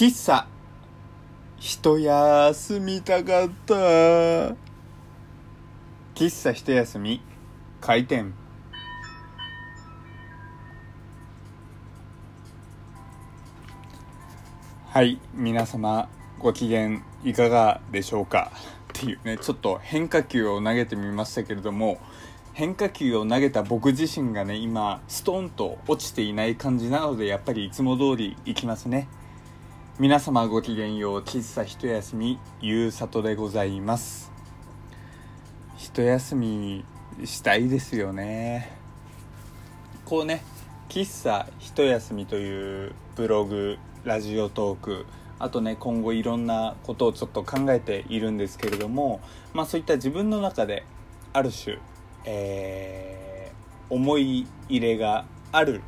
喫茶。一休みたかった。喫茶一休み。開店。はい皆様ご機嫌いかがでしょうか？っていうねちょっと変化球を投げてみましたけれども変化球を投げた僕自身がね今ストーンと落ちていない感じなのでやっぱりいつも通りいきますね。皆様ごきげんよう喫茶一休みゆうさとでございます。一休みしたいですよね。こうね喫茶一休みというブログラジオトークあとね今後いろんなことをちょっと考えているんですけれどもまあそういった自分の中である種えー、思い入れがある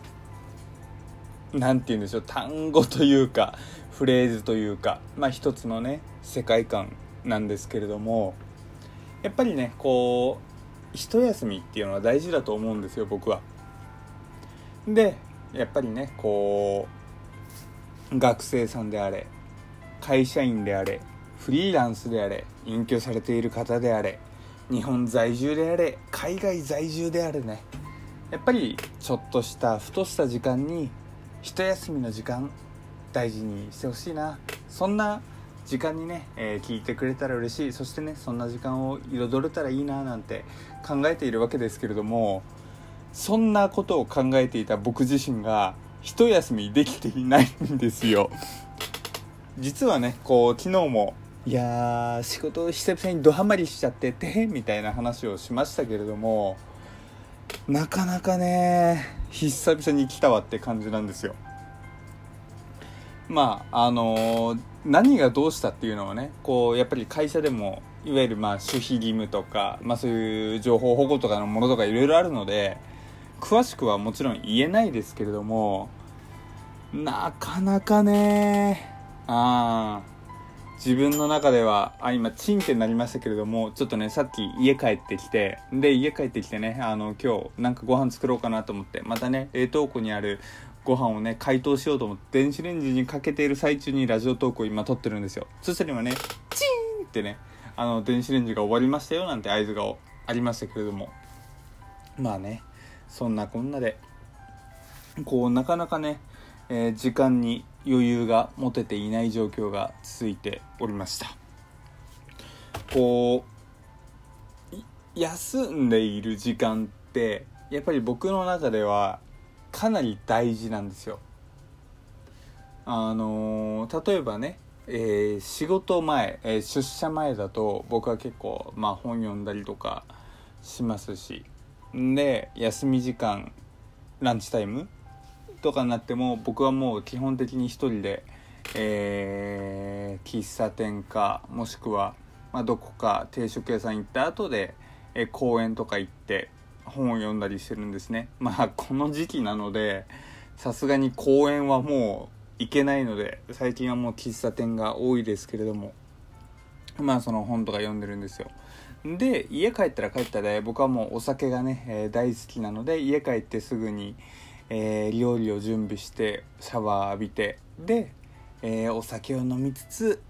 何て言うんでしょう単語というかフレーズというかまあ一つのね世界観なんですけれどもやっぱりねこう一休みっていうのは大事だと思うんですよ僕は。でやっぱりねこう学生さんであれ会社員であれフリーランスであれ隠居されている方であれ日本在住であれ海外在住であれねやっぱりちょっとしたふとした時間に一休みの時間大事にしてほしいな。そんな時間にね、えー、聞いてくれたら嬉しい。そしてねそんな時間を彩れたらいいななんて考えているわけですけれどもそんなことを考えていた僕自身が一休みできていないんですよ。実はねこう昨日もいやー仕事久々にドハマりしちゃっててみたいな話をしましたけれどもなかなかね久々に来たわって感じなんですよ。まああのー、何がどうしたっていうのはねこうやっぱり会社でもいわゆるまあ守秘義務とか、まあ、そういう情報保護とかのものとかいろいろあるので詳しくはもちろん言えないですけれどもなかなかねああ自分の中ではあ今チンってなりましたけれどもちょっとねさっき家帰ってきてで家帰ってきてねあの今日なんかご飯作ろうかなと思ってまたね冷凍庫にあるご飯をね解凍しようと思って電子レンジにかけている最中にラジオトークを今撮ってるんですよ。そしたら今ねチーンってねあの電子レンジが終わりましたよなんて合図がありましたけれども。まあねそんなこんなでこうなかなかね、えー、時間に余裕が持てていない状況が続いておりました。こう休んでいる時間ってやっぱり僕の中ではかなり大事なんですよ。あのー、例えばね、えー、仕事前、えー、出社前だと僕は結構、まあ、本読んだりとかしますしで休み時間ランチタイムとかになっても僕はもう基本的に一人で、えー、喫茶店かもしくは、まあ、どこか定食屋さん行った後で、え、公園とか行って本を読んだりしてるんですね。まあこの時期なのでさすがに公園はもう行けないので最近はもう喫茶店が多いですけれどもまあその本とか読んでるんですよ。で家帰ったら帰ったで僕はもうお酒がね、えー、大好きなので家帰ってすぐにえー、料理を準備してシャワー浴びてで、えー、お酒を飲みつつ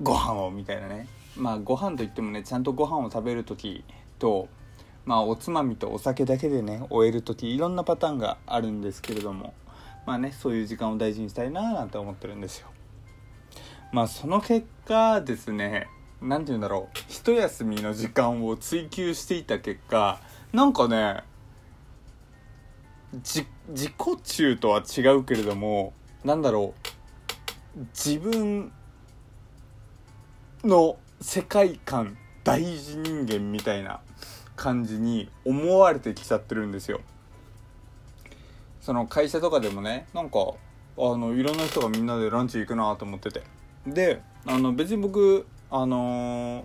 ご飯をみたいなね。まあご飯といってもねちゃんとご飯を食べる時とまあおつまみとお酒だけでね終える時いろんなパターンがあるんですけれどもまあねそういう時間を大事にしたいななんて思ってるんですよ。まあその結果ですね何て言うんだろう一休みの時間を追求していた結果なんかね自己中とは違うけれどもなんだろう自分の世界観大事人間みたいな感じに思われてきちゃってるんですよ。その会社とかでもねなんかあのいろんな人がみんなでランチ行くなと思ってて。であの別に僕あの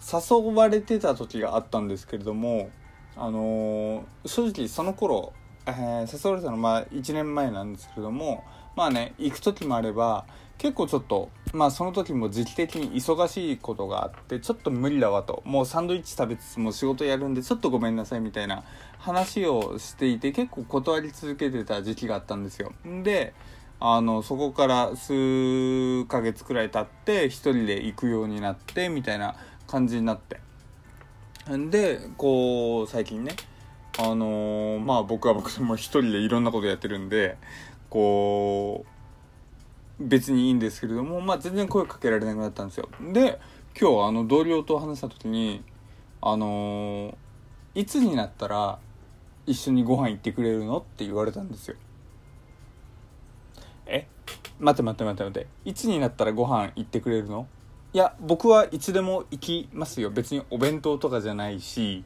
ー、誘われてた時があったんですけれどもあのー、正直その頃えー、誘われたのまあ1年前なんですけれどもまあね行く時もあれば結構ちょっとまあその時も時期的に忙しいことがあってちょっと無理だわと。もうサンドイッチ食べつつも仕事やるんでちょっとごめんなさいみたいな話をしていて結構断り続けてた時期があったんですよ。であのそこから数ヶ月くらい経って一人で行くようになってみたいな感じになって。でこう最近ねあのー、まあ僕は僕でも一人でいろんなことやってるんでこう別にいいんですけれどもまあ全然声かけられなくなったんですよ。で今日あの同僚と話した時にあのー、いつになったら一緒にご飯行ってくれるのって言われたんですよ。え？待って待って待って待って。いつになったらご飯行ってくれるの？いや僕はいつでも行きますよ。別にお弁当とかじゃないし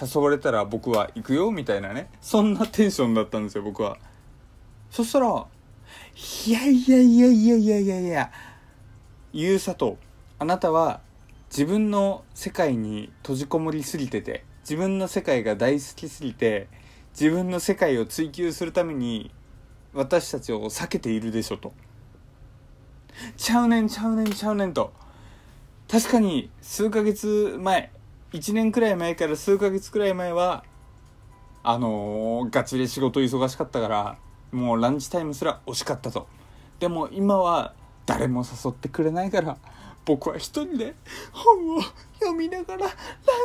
誘われたら僕は行くよみたいなね。そんなテンションだったんですよ僕は。そしたらいやいやいやいやいやいや。いやゆうさとあなたは自分の世界に閉じこもりすぎてて自分の世界が大好きすぎて自分の世界を追求するために私たちを避けているでしょと。ちゃうねんちゃうねんちゃうねんと。確かに数ヶ月前1年くらい前から数ヶ月くらい前はあのー、ガチで仕事忙しかったからもうランチタイムすら惜しかったと。でも今は誰も誘ってくれないから僕は一人で本を読みながらラン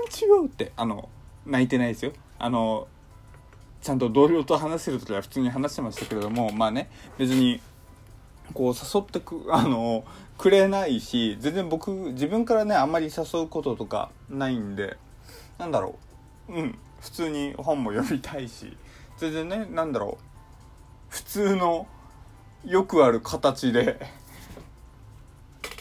チをってあの泣いてないですよ。あのちゃんと同僚と話せる時は普通に話してましたけれどもまあね別にこう誘ってくあのくれないし全然僕自分からねあんまり誘うこととかないんでなんだろう。うん普通に本も読みたいし全然ねなんだろう。普通のよくある形で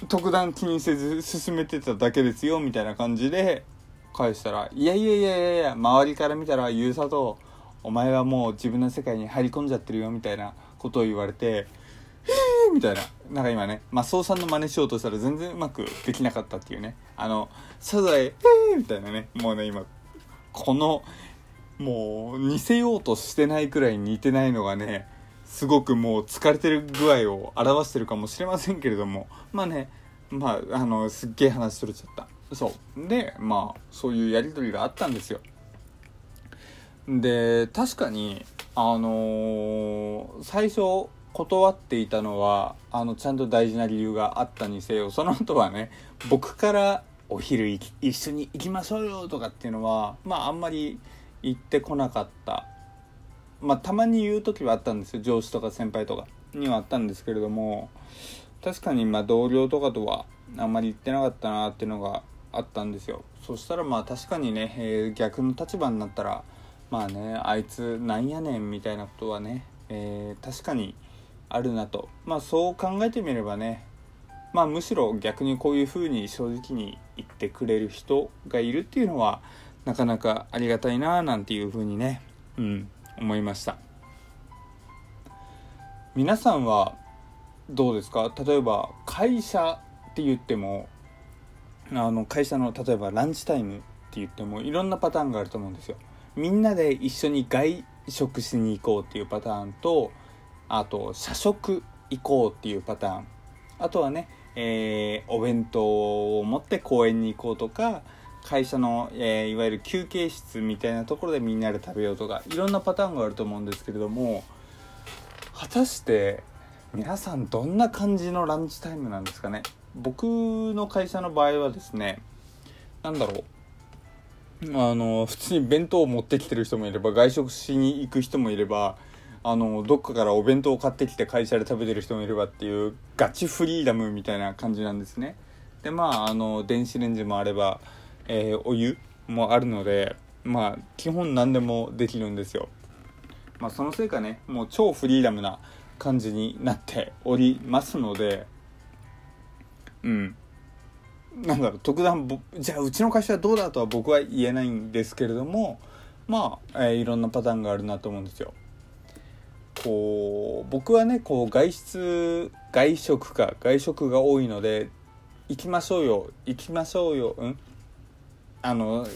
特段気にせず進めてただけですよみたいな感じで返したら「いやいやいやいやいや周りから見たらゆうさとお前はもう自分の世界に入り込んじゃってるよ」みたいなことを言われて「みたいな。なんか今ねマスオさんの真似しようとしたら全然うまくできなかったっていうね。あのサザエ「みたいなね。もうね今このもう似せようとしてないくらい似てないのがねすごくもう疲れてる具合を表してるかもしれませんけれども。まあねまああのすっげえ話取れちゃった。そう。でまあそういうやり取りがあったんですよ。で確かにあのー、最初断っていたのはあのちゃんと大事な理由があったにせよその後はね僕からお昼一緒に行きましょうよとかっていうのはまああんまり言ってこなかった。まあたまに言う時はあったんですよ上司とか先輩とかにはあったんですけれども確かにまあ同僚とかとはあんまり言ってなかったなっていうのがあったんですよ。そしたらまあ確かにね、えー、逆の立場になったらまあねあいつなんやねんみたいなことはね、えー、確かにあるなと。まあそう考えてみればねまあむしろ逆にこういうふうに正直に言ってくれる人がいるっていうのはなかなかありがたいななんていうふうにねうん。思いました。皆さんはどうですか？例えば会社って言ってもあの会社の例えばランチタイムって言ってもいろんなパターンがあると思うんですよ。みんなで一緒に外食しに行こうっていうパターンとあと社食行こうっていうパターン。あとはね、えー、お弁当を持って公園に行こうとか会社の、えー、いわゆる休憩室みたいなところでみんなで食べようとかいろんなパターンがあると思うんですけれども果たして皆さんどんな感じのランチタイムなんですかね？僕の会社の場合はですね何だろう。あの普通に弁当を持ってきてる人もいれば外食しに行く人もいればあのどっかからお弁当を買ってきて会社で食べてる人もいればっていうガチフリーダムみたいな感じなんですね。でまああの電子レンジもあれば、えー、お湯もあるのでまあ基本何でもできるんですよ。まあそのせいかねもう超フリーダムな感じになっておりますのでうん。なんだろう特段じゃあうちの会社はどうだとは僕は言えないんですけれどもまあ、えー、いろんなパターンがあるなと思うんですよ。こう僕はねこう外出外食か外食が多いので行きましょうよ行きましょうようん？あの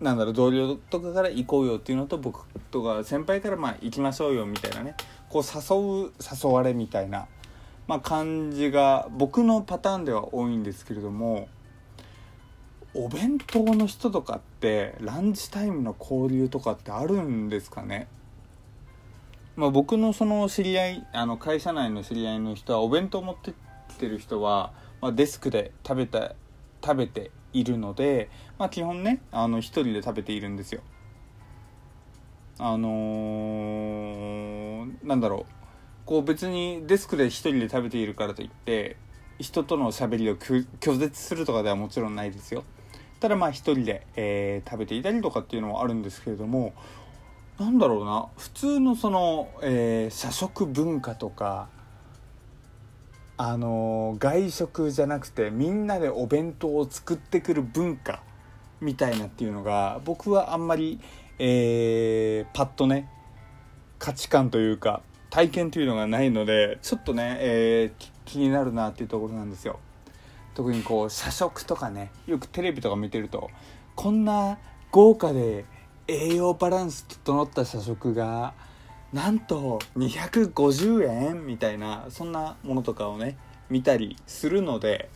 なんだろう同僚とかから行こうよっていうのと僕とか先輩からまあ行きましょうよみたいなね。こう誘う誘われみたいな、まあ、感じが僕のパターンでは多いんですけれどもお弁当の人とかってランチタイムの交流とかってあるんですかね？まあ、僕のその知り合いあの会社内の知り合いの人はお弁当持ってってる人は、まあ、デスクで食べた食べているので、まあ、基本ねあの一人で食べているんですよ。あのー、なんだろう。こう別にデスクで一人で食べているからといって人とのしゃべりを拒絶するとかではもちろんないですよ。ただまあ一人で、えー、食べていたりとかっていうのはあるんですけれどもなんだろうな。普通のその、えー、社食文化とかあの外食じゃなくてみんなでお弁当を作ってくる文化みたいなっていうのが僕はあんまり、えー、パッとね価値観というか体験というのがないのでちょっとね、えー、気になるなっていうところなんですよ。特にこう社食とかねよくテレビとか見てるとこんな豪華で栄養バランス整った社食がなんと250円？みたいなそんなものとかをね見たりするので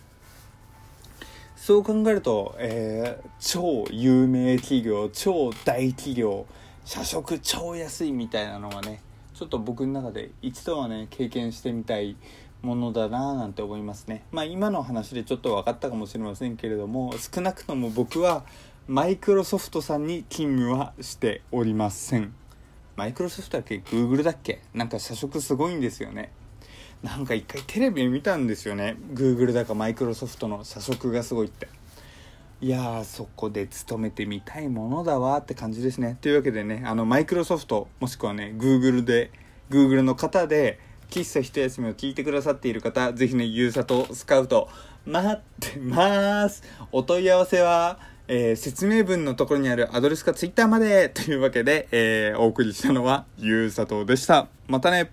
そう考えると、えー、超有名企業超大企業社食超安いみたいなのがねちょっと僕の中で一度はね経験してみたいものだなぁなんて思いますね。まあ今の話でちょっと分かったかもしれませんけれども少なくとも僕はマイクロソフトさんに勤務はしておりません。マイクロソフトだっけ？Google だっけ？なんか社食すごいんですよね。なんか一回テレビ見たんですよね。Google だかマイクロソフトの社食がすごいって。いやーそこで勤めてみたいものだわって感じですね。というわけでねあのマイクロソフトもしくはね Google で Google の方で喫茶一休みを聞いてくださっている方ぜひねゆうさとスカウト待ってます。お問い合わせはえー、説明文のところにあるアドレスかツイッターまでというわけで、えー、お送りしたのはゆうさとうでした。またね